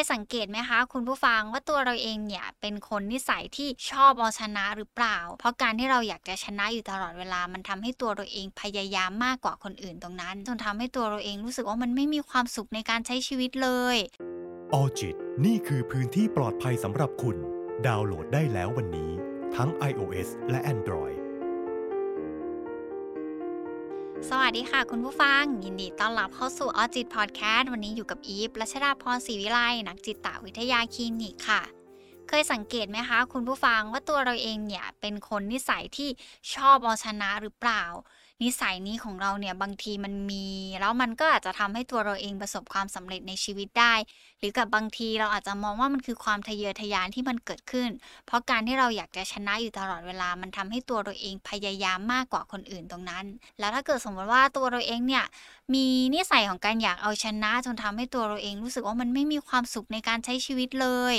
ยสังเกตไหมคะ คุณผู้ฟังว่าตัวเราเองเนี่ยเป็นคนนิสัยที่ชอบเอาชนะหรือเปล่า เพราะการที่เราอยากจะชนะอยู่ตลอดเวลา มันทำให้ตัวเราเองพยายามมากกว่าคนอื่นตรงนั้นจนทำให้ตัวเราเองรู้สึกว่ามันไม่มีความสุขในการใช้ชีวิตเลยออจิตนี่คือพื้นที่ปลอดภัยสำหรับคุณ ดาวน์โหลดได้แล้ววันนี้ ทั้ง iOS และ Android สวัสดีค่ะคุณผู้ฟัง ยินดีต้อนรับเข้าสู่ออจิตพอดแคสต์วันนี้อยู่กับอีฟรัชดาพรศรีวิไลนักจิตวิทยาคลินิกค่ะ เคยสังเกตไหมคะคุณผู้ฟังว่าตัวเราเองเนี่ย เป็นคนนิสัยที่ชอบเอาชนะหรือเปล่า นิสัยนี้ของเราเนี่ยบางทีมันมี แล้วมันก็อาจจะทำให้ตัวเราเองประสบความสำเร็จในชีวิตได้ หรือกับบางทีเราอาจจะมองว่ามันคือความทะเยอทะยานที่มันเกิดขึ้น เพราะการที่เราอยากจะชนะอยู่ตลอดเวลา มันทำให้ตัวเราเองพยายามมากกว่าคนอื่นตรงนั้น แล้วถ้าเกิดสมมติว่าตัวเราเองเนี่ยมีนิสัยของการอยากเอาชนะจนทำให้ตัวเราเองรู้สึกว่ามันไม่มีความสุขในการใช้ชีวิตเลย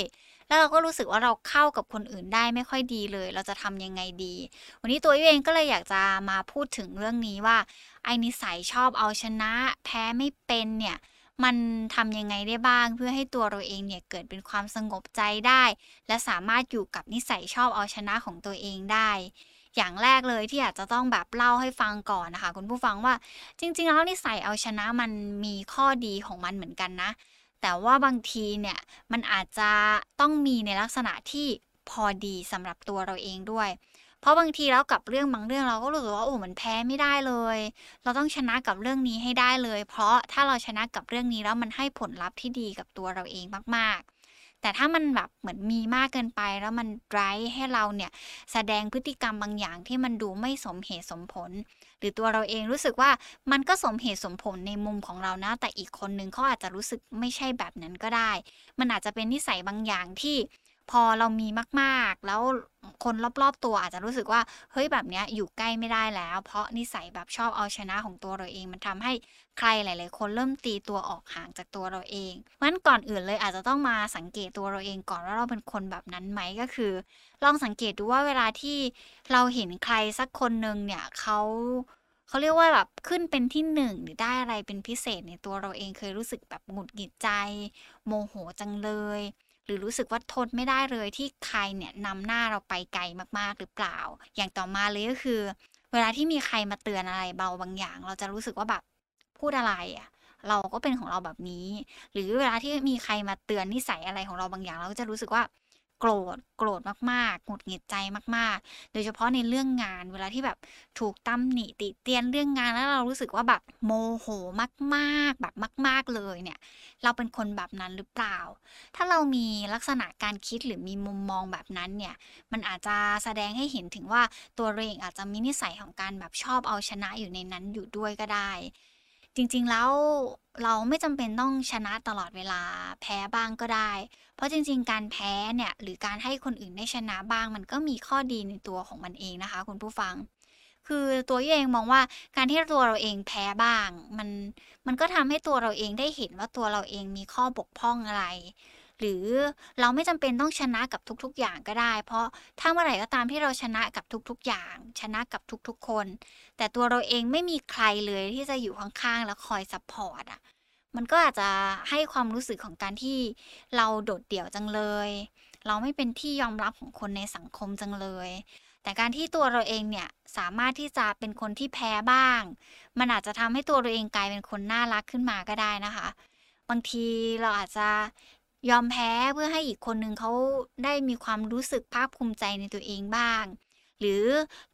แล้วเราก็รู้สึกว่าเราเข้ากับคนอื่นได้ไม่ค่อยดีเลย เราจะทำยังไงดี วันนี้ตัวเองก็เลยอยากจะมาพูดถึงเรื่องนี้ว่า ไอ้นิสัยชอบเอาชนะ แพ้ไม่เป็นเนี่ยมันทำยังไงได้บ้างเพื่อให้ตัวเราเองเนี่ยเกิดเป็นความสงบใจได้ และสามารถอยู่กับนิสัยชอบเอาชนะของตัวเองได้ อย่างแรกเลยที่อยากจะต้องแบบเล่าให้ฟังก่อนนะคะ คุณผู้ฟังว่าจริง ๆ แล้วนิสัยเอาชนะมันมีข้อดีของมันเหมือนกันนะ แต่ว่าบางทีเนี่ยมันอาจจะต้องมีในลักษณะที่พอดีสำหรับตัวเราเองด้วย เพราะบางทีแล้วกับเรื่องบางเรื่องเราก็รู้สึกว่าโอ้มันแพ้ไม่ได้เลย เราต้องชนะกับเรื่องนี้ให้ได้เลย เพราะถ้าเราชนะกับเรื่องนี้แล้วมันให้ผลลัพธ์ที่ดีกับตัวเราเองมากๆ แต่ถ้ามันแบบเหมือนมีมากเกินไป แล้วมันไร้ให้เราเนี่ยแสดงพฤติกรรมบางอย่างที่มันดูไม่สมเหตุสมผล หรือตัวเราเองรู้สึกว่ามันก็สมเหตุสมผลในมุมของเรานะ แต่อีกคนนึงเขาอาจจะรู้สึกไม่ใช่แบบนั้นก็ได้ มันอาจจะเป็นนิสัยบางอย่างที่ พอเรามีมากๆ แล้วคนรอบๆตัวอาจจะรู้สึกว่า เฮ้ยแบบเนี้ยอยู่ใกล้ไม่ได้แล้ว เพราะนิสัยแบบชอบเอาชนะของตัวเราเอง มันทำให้ใครหลาย ๆ คนเริ่มตีตัวออกห่างจากตัวเราเองงั้นก่อนอื่นเลยอาจจะต้องมาสังเกตตัวเราเองก่อนว่าเราเป็นคนแบบนั้นไหมก็คือ ลองสังเกตดูว่าเวลาที่เราเห็นใครสักคนหนึ่งเนี่ยเขาเขาเรียกว่าแบบขึ้นเป็นที่หนึ่งหรือได้อะไรเป็นพิเศษในตัวเราเองเคยรู้สึกแบบหงุดหงิดใจ โมโหจังเลย หรือรู้สึกว่าทนไม่ได้เลยที่ใครเนี่ยนำหน้าเราไปไกลมากๆหรือเปล่า อย่างต่อมาเลยก็คือ เวลาที่มีใครมาเตือนอะไรเบาบางอย่าง เราจะรู้สึกว่าแบบพูดอะไรอะเราก็เป็นของเราแบบนี้ หรือเวลาที่มีใครมาเตือนนิสัยอะไรของเราบางอย่าง เราก็จะรู้สึกว่า โกรธโกรธมากๆหงุดหงิดใจมาก ๆ โดยเฉพาะในเรื่องงานเวลาที่แบบถูกตำหนิติเตียนเรื่องงานแล้วเรารู้สึกว่าแบบโมโหมากๆแบบมาก ๆเลยเนี่ย เราเป็นคนแบบนั้นหรือเปล่า ถ้าเรามีลักษณะการคิดหรือมีมุมมองแบบนั้นเนี่ย มันอาจจะแสดงให้เห็นถึงว่าตัวเองอาจจะมีนิสัยของการแบบชอบเอาชนะอยู่ในนั้นอยู่ด้วยก็ได้จริงๆ แล้วเราไม่จำเป็นต้องชนะตลอดเวลาแพ้บ้างก็ได้ เพราะจริง ๆ การแพ้เนี่ยหรือการให้คนอื่นได้ชนะบ้าง มันก็มีข้อดีในตัวของมันเองนะคะ คุณผู้ฟัง คือตัวเองมองว่าการที่ตัวเราเองแพ้บ้าง มันมันก็ทำให้ตัวเราเองได้เห็นว่าตัวเราเองมีข้อบกพร่องอะไร หรือเราไม่จำเป็นต้องชนะกับทุกๆ อย่างก็ได้ เพราะถ้าเมื่อไหร่ก็ตามที่เราชนะกับทุกๆ อย่าง ชนะกับทุกๆ คน แต่ตัวเราเองไม่มีใครเลยที่จะอยู่ข้างๆ แล้วคอย support อะ มันก็อาจจะให้ความรู้สึกของการที่เราโดดเดี่ยวจังเลย เราไม่เป็นที่ยอมรับของคนในสังคมจังเลย แต่การที่ตัวเราเองเนี่ยสามารถที่จะเป็นคนที่แพ้บ้าง มันอาจจะทำให้ตัวเราเองกลายเป็นคนน่ารักขึ้นมาก็ได้นะคะ บางทีเราอาจจะยอมแพ้เพื่อให้อีกคนหนึ่งเขาได้มีความรู้สึกภาคภูมิใจในตัวเองบ้าง หรือ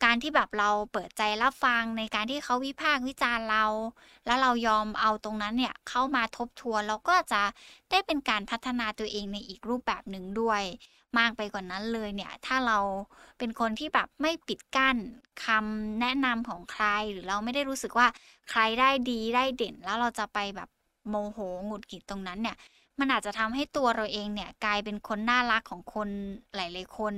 การที่แบบเราเปิดใจรับฟังในการที่เขาวิพากษ์วิจารณ์เรา แล้วเรายอมเอาตรงนั้นเนี่ยเข้ามาทบทวนเราก็จะได้เป็นการพัฒนาตัวเองในอีกรูปแบบหนึ่งด้วย มากไปกว่านั้นเลยเนี่ยถ้าเราเป็นคนที่แบบไม่ปิดกั้นคำแนะนำของใครหรือเราไม่ได้รู้สึกว่าใครได้ดีได้เด่น แล้วเราจะไปแบบโมโหหงุดหงิดตรงนั้นเนี่ยมันอาจจะทำให้ตัวเราเองเนี่ยกลายเป็นคนน่ารักของคนหลาย ๆ คน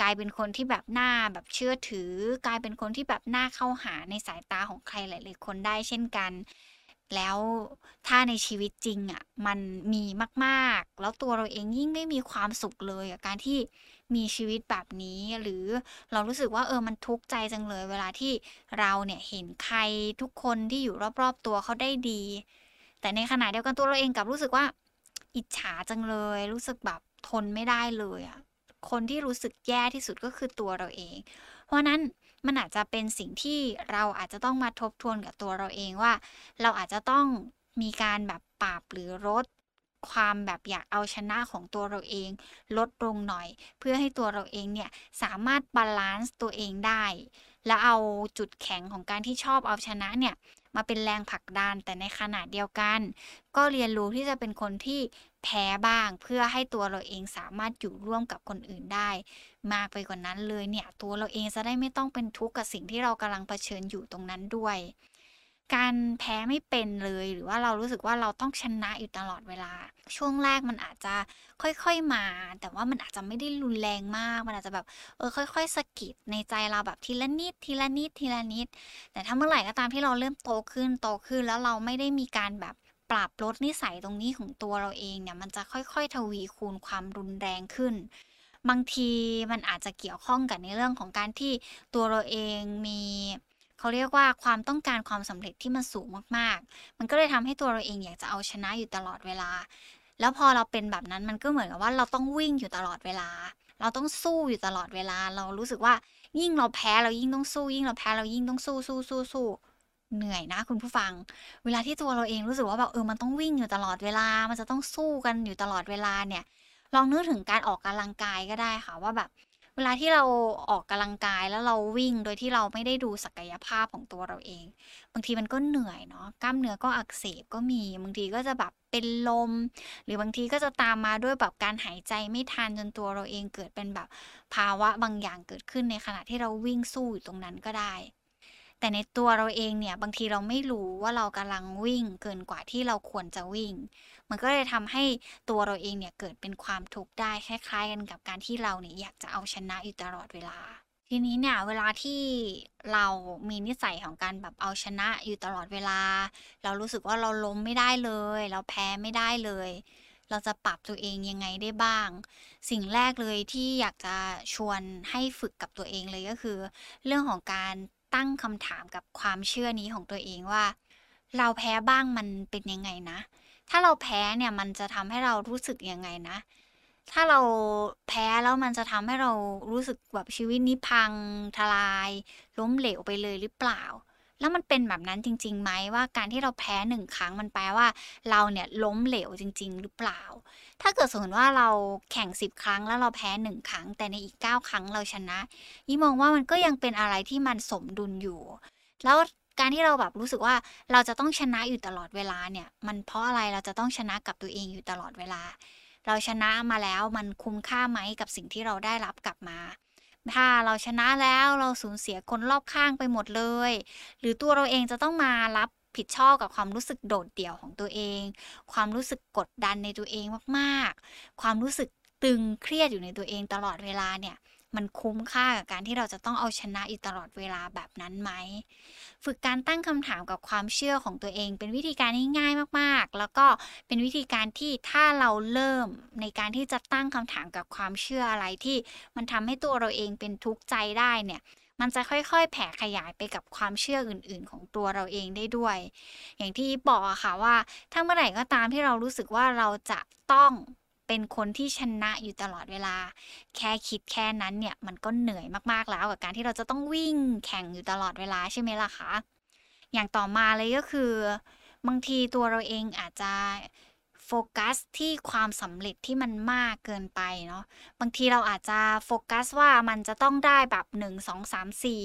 กลายเป็นคนที่แบบหน้าแบบเชื่อถือ กลายเป็นคนที่แบบหน้าเข้าหาในสายตาของใครหลายๆคนได้เช่นกัน แล้วถ้าในชีวิตจริงอะ่ะมันมีมากๆ แล้วตัวเราเองยิ่งไม่มีความสุขเลยกับการที่มีชีวิตแบบนี้หรือเรารู้สึกว่าเออมันทุกข์ใจจังเลย เวลาที่เราเนี่ยเห็นใครทุกคนที่อยู่รอบๆตัวเขาได้ดี แต่ในขณะเดียวกันตัวเราเองกับรู้สึกว่า อิจฉาจังเลย รู้สึกแบบทนไม่ได้เลยอะ คนที่รู้สึกแย่ที่สุดก็คือตัวเราเอง เพราะนั้นมันอาจจะเป็นสิ่งที่เราอาจจะต้องมาทบทวนกับตัวเราเองว่า เราอาจจะต้องมีการแบบปรับหรือลดความแบบอยากเอาชนะของตัวเราเอง ลดลงหน่อย เพื่อให้ตัวเราเองเนี่ยสามารถบาลานซ์ตัวเองได้ แล้วเอาจุดแข็งของการที่ชอบเอาชนะเนี่ยมาเป็นแรงผลักดันแต่ในขณะเดียวกัน ก็เรียนรู้ที่จะเป็นคนที่ แพ้บ้าง เพื่อให้ตัวเราเองสามารถอยู่ร่วมกับคนอื่นได้ มากไปกว่านั้นเลยเนี่ย ตัวเราเองจะได้ไม่ต้องเป็นทุกข์กับสิ่งที่เรากำลังเผชิญอยู่ตรงนั้นด้วย การแพ้ไม่เป็นเลยหรือว่าเรารู้สึกว่าเราต้องชนะอยู่ตลอดเวลา ช่วงแรกมันอาจจะค่อยๆมา แต่ว่ามันอาจจะไม่ได้รุนแรงมาก มันอาจจะแบบเออค่อย ๆสะกิดในใจเราแบบทีละนิดทีละนิดทีละนิด แต่ถ้าเมื่อไหร่ก็ตามที่เราเริ่มโตขึ้นโตขึ้นแล้วเราไม่ได้มีการแบบ ปรับลดนิสัยตรงนี้ของตัวเราเองเนี่ยมันจะค่อยๆ ทวีคูณความรุนแรงขึ้น บางทีมันอาจจะเกี่ยวข้องกับในเรื่องของการที่ตัวเราเองมีเขาเรียกว่าความต้องการความสำเร็จที่มันสูงมากๆ มันก็เลยทำให้ตัวเราเองอยากจะเอาชนะอยู่ตลอดเวลา แล้วพอเราเป็นแบบนั้นมันก็เหมือนกับว่าเราต้องวิ่งอยู่ตลอดเวลา เราต้องสู้อยู่ตลอดเวลา เรารู้สึกว่ายิ่งเราแพ้เรายิ่งต้องสู้ ยิ่งเราแพ้เรายิ่งต้องสู้สู้สู้สู้ เหนื่อยนะคุณผู้ฟัง เวลาที่ตัวเราเองรู้สึกว่าแบบเออมันต้องวิ่งอยู่ตลอดเวลา มันจะต้องสู้กันอยู่ตลอดเวลาเนี่ย ลองนึกถึงการออกกำลังกายก็ได้ค่ะว่าแบบ เวลาที่เราออกกำลังกายแล้วเราวิ่งโดยที่เราไม่ได้ดูศักยภาพของตัวเราเอง บางทีมันก็เหนื่อยเนาะกล้ามเนื้อก็อักเสบก็มีบางทีก็จะแบบเป็นลม หรือบางทีก็จะตามมาด้วยแบบการหายใจไม่ทันจนตัวเราเองเกิดเป็นแบบภาวะบางอย่างเกิดขึ้นในขณะที่เราวิ่งสู้อยู่ตรงนั้นก็ได้ แต่ในตัวเราเองเนี่ยบางทีเราไม่รู้ว่าเรากำลังวิ่งเกินกว่าที่เราควรจะวิ่ง มันก็เลยทำให้ตัวเราเองเนี่ยเกิดเป็นความทุกข์ได้คล้ายๆกันกับการที่เราเนี่ยอยากจะเอาชนะอยู่ตลอดเวลา ทีนี้เนี่ยเวลาที่เรามีนิสัยของการแบบเอาชนะอยู่ตลอดเวลา เรารู้สึกว่าเราล้มไม่ได้เลย เราแพ้ไม่ได้เลยเราจะปรับตัวเองยังไงได้บ้าง สิ่งแรกเลยที่อยากจะชวนให้ฝึกกับตัวเองเลยก็คือ เรื่องของการ ตั้งคำถามกับความเชื่อนี้ของตัวเองว่า เราแพ้บ้างมันเป็นยังไงนะ ถ้าเราแพ้เนี่ยมันจะทำให้เรารู้สึกยังไงนะ ถ้าเราแพ้แล้วมันจะทำให้เรารู้สึกแบบชีวิตนี้พังทลาย ล้มเหลวไปเลยหรือเปล่า แล้วมันเป็นแบบนั้นจริงๆไหมว่าการที่เราแพ้หนึ่งครั้งมันแปลว่า เราเนี่ยล้มเหลวจริง ๆ หรือเปล่า ถ้าเกิดสมมติว่าเราแข่งสิบครั้งแล้วเราแพ้หนึ่งครั้ง แต่ในอีกเก้าครั้งเราชนะยี่มองว่ามันก็ยังเป็นอะไรที่มันสมดุลอยู่ แล้วการที่เราแบบรู้สึกว่าเราจะต้องชนะอยู่ตลอดเวลาเนี่ย มันเพราะอะไรเราจะต้องชนะกับตัวเองอยู่ตลอดเวลา เราชนะมาแล้วมันคุ้มค่าไหมกับสิ่งที่เราได้รับกลับมา ถ้าเราชนะแล้วเราสูญเสียคนรอบข้างไปหมดเลย หรือตัวเราเองจะต้องมารับผิดชอบกับความรู้สึกโดดเดี่ยวของตัวเอง ความรู้สึกกดดันในตัวเองมากๆ ความรู้สึกตึงเครียดอยู่ในตัวเองตลอดเวลาเนี่ย มันคุ้มค่ากับการที่เราจะต้องเอาชนะอยู่ตลอดเวลาแบบนั้นไหม ฝึกการตั้งคำถามกับความเชื่อของตัวเอง เป็นวิธีการง่ายๆมากๆ แล้วก็เป็นวิธีการที่ถ้าเราเริ่มในการที่จะตั้งคำถามกับความเชื่ออะไรที่มันทำให้ตัวเราเองเป็นทุกข์ใจได้เนี่ยมันจะค่อยๆ แผ่ขยายไปกับความเชื่ออื่น ๆ ของตัวเราเองได้ด้วย อย่างที่บอกอะค่ะว่า ถ้าเมื่อไหร่ก็ตามที่เรารู้สึกว่าเราจะต้อง เป็นคนที่ชนะอยู่ตลอดเวลา แค่คิดแค่นั้นเนี่ยมันก็เหนื่อยมากๆแล้วกับการที่เราจะต้องวิ่งแข่งอยู่ตลอดเวลาใช่ไหมล่ะคะ อย่างต่อมาเลยก็คือ บางทีตัวเราเองอาจจะโฟกัสที่ความสำเร็จที่มันมากเกินไปเนาะบางทีเราอาจจะโฟกัสว่ามันจะต้องได้แบบ1 2 3 4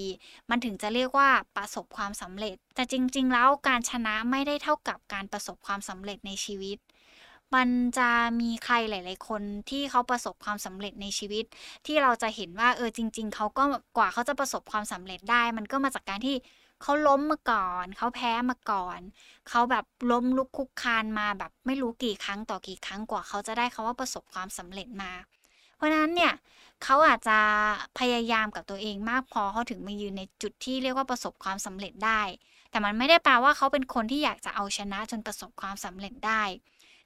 มันถึงจะเรียกว่าประสบความสำเร็จ แต่จริง ๆ แล้วการชนะไม่ได้เท่ากับการประสบความสำเร็จในชีวิต มันจะมีใครหลาย ๆ คนที่เขาประสบความสำเร็จในชีวิต ที่เราจะเห็นว่าเออจริง ๆเขาก็กว่าเขาจะประสบความสำเร็จได้ มันก็มาจากการที่เขาล้มมาก่อน เขาแพ้มาก่อน เขาแบบล้มลุกคุกคานมาแบบไม่รู้กี่ครั้งต่อกี่ครั้งกว่าเขาจะได้คาว่าประสบความสำเร็จมา เพราะฉะนั้นเนี่ยเขาอาจจะพยายามกับตัวเองมากพอเขาถึงมายืนในจุดที่เรียกว่าประสบความสำเร็จได้ แต่มันไม่ได้แปลว่าเขาเป็นคนที่อยากจะเอาชนะจนประสบความสำเร็จได้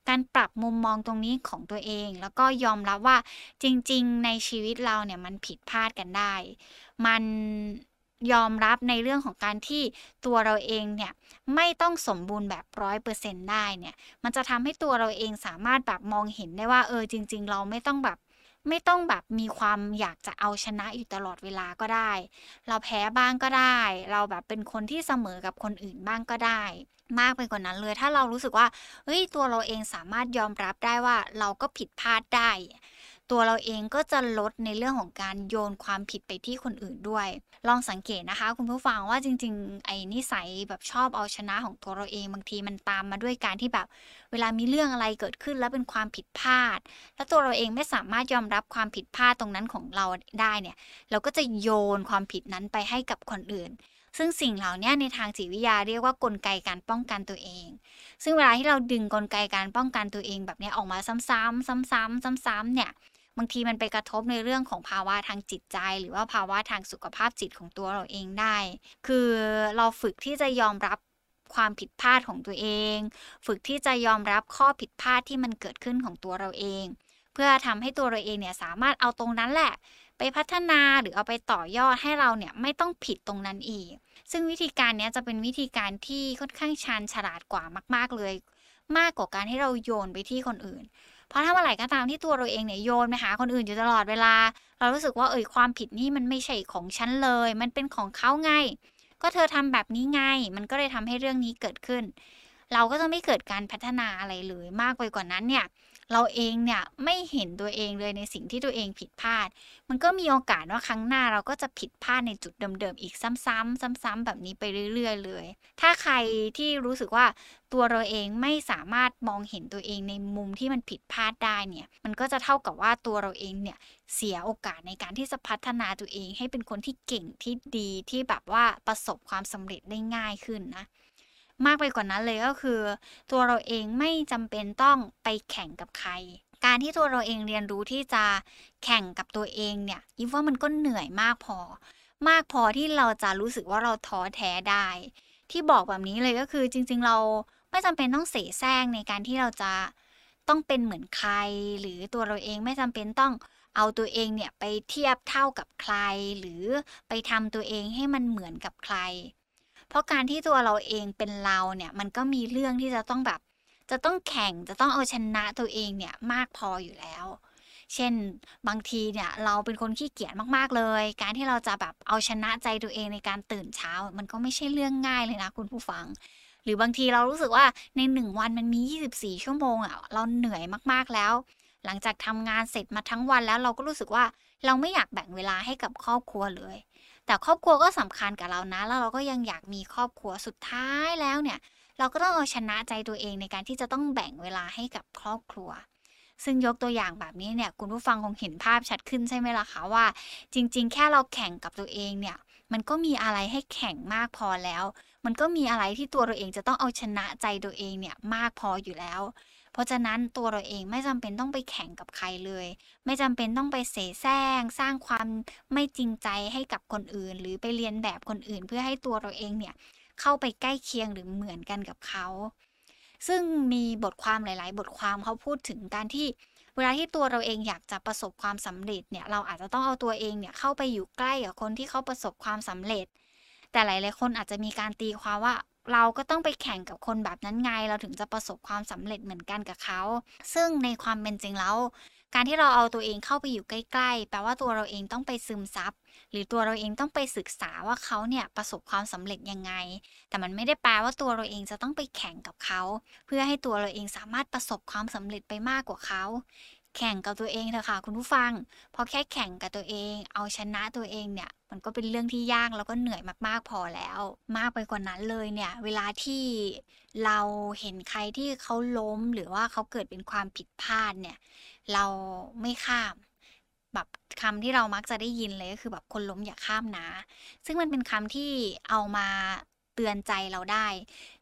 การปรับมุมมองตรงนี้ของตัวเอง แล้วก็ยอมรับว่าจริง ๆ ในชีวิตเราเนี่ยมันผิดพลาดกันได้ มันยอมรับในเรื่องของการที่ตัวเราเองเนี่ยไม่ต้องสมบูรณ์แบบร้อยเปอร์เซ็นได้เนี่ย มันจะทำให้ตัวเราเองสามารถแบบมองเห็นได้ว่าเออจริง ๆ เราไม่ต้องแบบ ไม่ต้องแบบมีความอยากจะเอาชนะอยู่ตลอดเวลาก็ได้ เราแพ้บ้างก็ได้ เราแบบเป็นคนที่เสมอกับคนอื่นบ้างก็ได้ มากไปกว่านั้นเลย ถ้าเรารู้สึกว่าเฮ้ยตัวเราเองสามารถยอมรับได้ว่าเราก็ผิดพลาดได้ ตัวเราเองก็จะลดในเรื่องของการโยนความผิดไปที่คนอื่นด้วย ลองสังเกตนะคะ คุณผู้ฟังว่าจริง ๆ ไอ้นิสัยแบบชอบเอาชนะของตัวเราเองบางทีมันตามมาด้วยการที่แบบ เวลามีเรื่องอะไรเกิดขึ้นแล้วเป็นความผิดพลาด แล้วตัวเราเองไม่สามารถยอมรับความผิดพลาดตรงนั้นของเราได้เนี่ย เราก็จะโยนความผิดนั้นไปให้กับคนอื่นซึ่งสิ่งเหล่านี้ในทางจิตวิทยาเรียกว่ากลไกการป้องกันตัวเอง ซึ่งเวลาที่เราดึงกลไกการป้องกันตัวเองแบบนี้ออกมาซ้ำๆซ้ำๆซ้ำๆเนี่ย บางทีมันไปกระทบในเรื่องของภาวะทางจิตใจ หรือว่าภาวะทางสุขภาพจิตของตัวเราเองได้ คือเราฝึกที่จะยอมรับความผิดพลาดของตัวเอง ฝึกที่จะยอมรับข้อผิดพลาดที่มันเกิดขึ้นของตัวเราเอง เพื่อทำให้ตัวเราเองเนี่ยสามารถเอาตรงนั้นแหละ ไปพัฒนาหรือเอาไปต่อยอดให้เราเนี่ยไม่ต้องผิดตรงนั้นอีก ซึ่งวิธีการนี้จะเป็นวิธีการที่ค่อนข้างชาญฉลาดกว่ามาก ๆเลย มากกว่าการให้เราโยนไปที่คนอื่น เพราะถ้าเมื่อไหร่ก็ตามที่ตัวเราเองเนี่ยโยนไปหาคนอื่นอยู่ตลอดเวลา เรารู้สึกว่าเอ่ยความผิดนี่มันไม่ใช่ของฉันเลย มันเป็นของเขาไง ก็เธอทำแบบนี้ไง มันก็เลยทำให้เรื่องนี้เกิดขึ้น เราก็จะไม่เกิดการพัฒนาอะไรเลยมากไปกว่านั้นเนี่ย เราเองเนี่ยไม่เห็นตัวเองเลยในสิ่งที่ตัวเองผิดพลาด มันก็มีโอกาสว่าครั้งหน้าเราก็จะผิดพลาดในจุดเดิมๆอีกซ้ำๆซ้ำๆแบบนี้ไปเรื่อยๆเลย ถ้าใครที่รู้สึกว่าตัวเราเองไม่สามารถมองเห็นตัวเองในมุมที่มันผิดพลาดได้เนี่ย มันก็จะเท่ากับว่าตัวเราเองเนี่ยเสียโอกาสในการที่จะพัฒนาตัวเองให้เป็นคนที่เก่งที่ดีที่แบบว่าประสบความสำเร็จได้ง่ายขึ้นนะ มากไปกว่านั้นเลยก็คือ ตัวเราเองไม่จำเป็นต้องไปแข่งกับใคร การที่ตัวเราเองเรียนรู้ที่จะแข่งกับตัวเองเนี่ยยิว่ามันก็เหนื่อยมากพอ มากพอที่เราจะรู้สึกว่าเราท้อแท้ได้ ที่บอกแบบนี้เลยก็คือจริง ๆ เราไม่จำเป็นต้องเสแสร้งในการที่เราจะต้องเป็นเหมือนใคร หรือตัวเราเองไม่จำเป็นต้องเอาตัวเองเนี่ยไปเทียบเท่ากับใคร หรือไปทำตัวเองให้มันเหมือนกับใคร เพราะการที่ตัวเราเองเป็นเราเนี่ยมันก็มีเรื่องที่จะต้องแบบ จะต้องแข่งจะต้องเอาชนะตัวเองเนี่ยมากพออยู่แล้ว เช่นบางทีเนี่ยเราเป็นคนขี้เกียจมากๆเลย การที่เราจะแบบเอาชนะใจตัวเองในการตื่นเช้า มันก็ไม่ใช่เรื่องง่ายเลยนะคุณผู้ฟังหรือบางทีเรารู้สึกว่าในหนึ่งวันมันมี 24 ชั่วโมงอะเราเหนื่อยมากๆแล้ว หลังจากทำงานเสร็จมาทั้งวันแล้วเราก็รู้สึกว่าเราไม่อยากแบ่งเวลาให้กับครอบครัวเลย แต่ครอบครัวก็สำคัญกับเรานะ แล้วเราก็ยังอยากมีครอบครัวสุดท้ายแล้วเนี่ย เราก็ต้องเอาชนะใจตัวเองในการที่จะต้องแบ่งเวลาให้กับครอบครัว ซึ่งยกตัวอย่างแบบนี้เนี่ยคุณผู้ฟังคงเห็นภาพชัดขึ้นใช่ไหมล่ะคะว่า จริง ๆ แค่เราแข่งกับตัวเองเนี่ย มันก็มีอะไรให้แข่งมากพอแล้ว มันก็มีอะไรที่ตัวเราเองจะต้องเอาชนะใจตัวเองเนี่ยมากพออยู่แล้ว เพราะฉะนั้นตัวเราเองไม่จำเป็นต้องไปแข่งกับใครเลย ไม่จำเป็นต้องไปเสแสร้ง สร้างความไม่จริงใจให้กับคนอื่น หรือไปเรียนแบบคนอื่น เพื่อให้ตัวเราเองเนี่ยเข้าไปใกล้เคียงหรือเหมือนกันกับเขา ซึ่งมีบทความหลาย ๆ บทความเขาพูดถึงการที่เวลาที่ตัวเราเองอยากจะประสบความสำเร็จเนี่ยเราอาจจะต้องเอาตัวเองเนี่ยเข้าไปอยู่ใกล้กับคนที่เขาประสบความสำเร็จ แต่หลาย ๆ คนอาจจะมีการตีความว่า เราก็ต้องไปแข่งกับคนแบบนั้นไง เราถึงจะประสบความสำเร็จเหมือนกันกับเขา ซึ่งในความเป็นจริงแล้ว การที่เราเอาตัวเองเข้าไปอยู่ใกล้ๆ แปลว่าตัวเราเองต้องไปซึมซับ หรือตัวเราเองต้องไปศึกษาว่าเขาเนี่ยประสบความสำเร็จยังไง แต่มันไม่ได้แปลว่าตัวเราเองจะต้องไปแข่งกับเขา เพื่อให้ตัวเราเองสามารถประสบความสำเร็จไปมากกว่าเขา แข่งกับตัวเองเถอะค่ะคุณผู้ฟัง พอแค่แข่งกับตัวเอง เอาชนะตัวเองเนี่ย มันก็เป็นเรื่องที่ยากแล้วก็เหนื่อยมากๆพอแล้ว มากไปกว่านั้นเลยเนี่ย เวลาที่เราเห็นใครที่เขาล้มหรือว่าเขาเกิดเป็นความผิดพลาดเนี่ย เราไม่ข้ามแบบคำที่เรามักจะได้ยินเลยก็คือแบบคนล้มอย่าข้ามนะ ซึ่งมันเป็นคำที่เอามา ตือนใจเราได้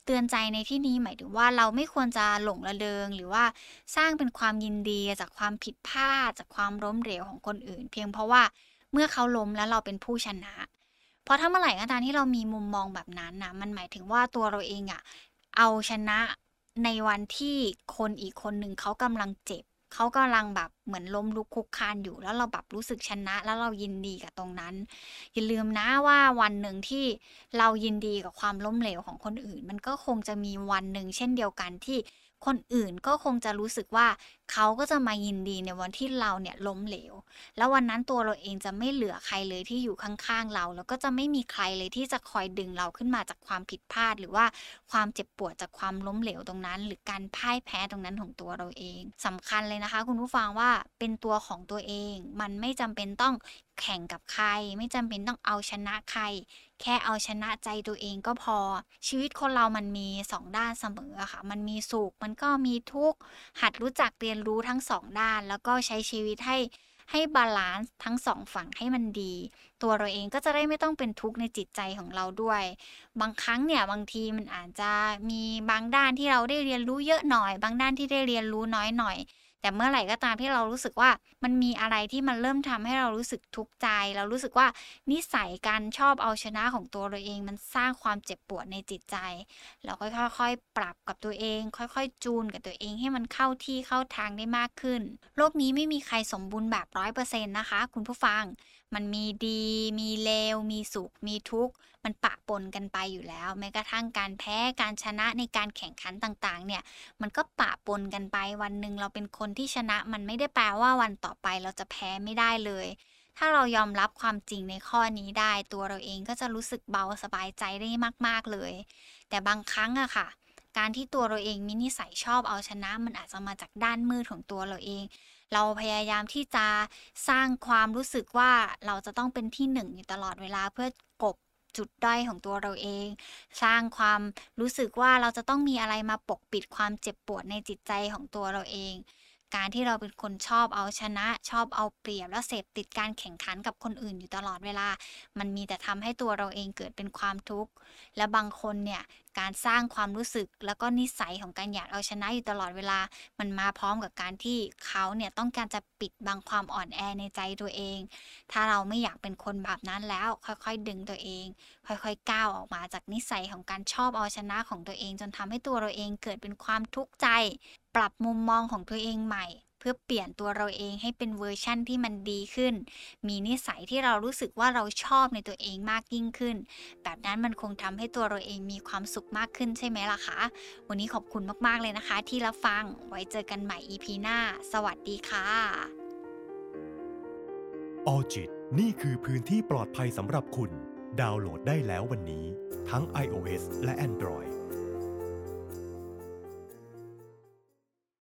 เตือนใจในที่นี้หมายถึงว่าเราไม่ควรจะหลงระเริง หรือว่าสร้างเป็นความยินดีจากความผิดพลาด จากความล้มเหลวของคนอื่น เพียงเพราะว่าเมื่อเขาล้มแล้วเราเป็นผู้ชนะ เพราะถ้าเมื่อไหร่ก็ตามที่เรามีมุมมองแบบนั้นนะมันหมายถึงว่าตัวเราเองอะเอาชนะในวันที่คนอีกคนหนึ่งเขากำลังเจ็บ เขากำลังแบบเหมือนล้มลุกคลุกคานอยู่แล้วเราแบบรู้สึกชนะ แล้วเรายินดีกับตรงนั้น อย่าลืมนะว่าวันหนึ่งที่เรายินดีกับความล้มเหลวของคนอื่น มันก็คงจะมีวันหนึ่งเช่นเดียวกันที่ คนอื่นก็คงจะรู้สึกว่าเขาก็จะมายินดีในวันที่เราเนี่ยล้มเหลว แล้ววันนั้นตัวเราเองจะไม่เหลือใครเลยที่อยู่ข้างๆเรา แล้วก็จะไม่มีใครเลยที่จะคอยดึงเราขึ้นมาจากความผิดพลาด หรือว่าความเจ็บปวดจากความล้มเหลวตรงนั้น หรือการพ่ายแพ้ตรงนั้นของตัวเราเองสำคัญเลยนะคะ คุณผู้ฟังว่าเป็นตัวของตัวเอง มันไม่จำเป็นต้อง แข่งกับใคร ไม่จำเป็นต้องเอาชนะใคร แค่เอาชนะใจตัวเองก็พอ ชีวิตคนเรามันมีสองด้านเสมอค่ะ มันมีสุขมันก็มีทุกข์หัดรู้จักเรียนรู้ทั้งสองด้าน แล้วก็ใช้ชีวิตให้ให้ balance ทั้งสองฝั่งให้มันดี ตัวเราเองก็จะได้ไม่ต้องเป็นทุกข์ในจิตใจของเราด้วย บางครั้งเนี่ยบางทีมันอาจจะมีบางด้านที่เราได้เรียนรู้เยอะหน่อย บางด้านที่ได้เรียนรู้น้อยหน่อย แต่เมื่อไหร่ก็ตามที่เรารู้สึกว่ามันมีอะไรที่มันเริ่มทำให้เรารู้สึกทุกข์ใจ เรารู้สึกว่านิสัยการชอบเอาชนะของตัวเราเอง มันสร้างความเจ็บปวดในจิตใจ เราก็ค่อยๆ ปรับกับตัวเอง ค่อยๆ จูนกับตัวเองให้มันเข้าที่เข้าทางได้มากขึ้น โลกนี้ไม่มีใครสมบูรณ์แบบร้อยเปอร์เซ็นต์นะคะ คุณผู้ฟัง มันมีดี มีเลว มีสุข มีทุกข์ มันปะปนกันไปอยู่แล้ว แม้กระทั่งการแพ้ การชนะในการแข่งขันต่างๆ เนี่ย มันก็ปะปนกันไป วันหนึ่งเราเป็นคนที่ชนะ มันไม่ได้แปลว่าวันต่อไปเราจะแพ้ไม่ได้เลย ถ้าเรายอมรับความจริงในข้อนี้ได้ ตัวเราเองก็จะรู้สึกเบาสบายใจได้มากๆเลย แต่บางครั้งอะค่ะ การที่ตัวเราเองมีนิสัยชอบเอาชนะ มันอาจจะมาจากด้านมืดของตัวเราเอง เราพยายามที่จะสร้างความรู้สึกว่าเราจะต้องเป็นที่หนึ่งอยู่ตลอดเวลาเพื่อกบจุดด้อยของตัวเราเอง สร้างความรู้สึกว่าเราจะต้องมีอะไรมาปกปิดความเจ็บปวดในจิตใจของตัวเราเอง การที่เราเป็นคนชอบเอาชนะ ชอบเอาเปรียบและเสพติดการแข่งขันกับคนอื่นอยู่ตลอดเวลา มันมีแต่ทำให้ตัวเราเองเกิดเป็นความทุกข์ และบางคนเนี่ยการสร้างความรู้สึก แล้วก็นิสัยของการอยากเอาชนะอยู่ตลอดเวลา มันมาพร้อมกับการที่เขาเนี่ยต้องการจะปิดบังความอ่อนแอในใจตัวเอง ถ้าเราไม่อยากเป็นคนแบบนั้นแล้ว ค่อยๆ ดึงตัวเอง ค่อยๆ ก้าวออกมาจากนิสัยของการชอบเอาชนะของตัวเอง จนทำให้ตัวเราเองเกิดเป็นความทุกข์ใจ ปรับมุมมองของตัวเองใหม่ เพื่อเปลี่ยนตัวเราเองให้เป็นเวอร์ชั่นที่มันดีขึ้น มีนิสัยที่เรารู้สึกว่าเราชอบในตัวเองมากยิ่งขึ้น แบบนั้นมันคงทำให้ตัวเราเองมีความสุขมากขึ้นใช่ไหมล่ะคะ วันนี้ขอบคุณมากๆเลยนะคะ ที่รับฟัง ไว้เจอกันใหม่ EP หน้า สวัสดีค่ะออจิตนี่คือพื้นที่ปลอดภัยสำหรับคุณ ดาวน์โหลดได้แล้ววันนี้ ทั้ง iOS และ Android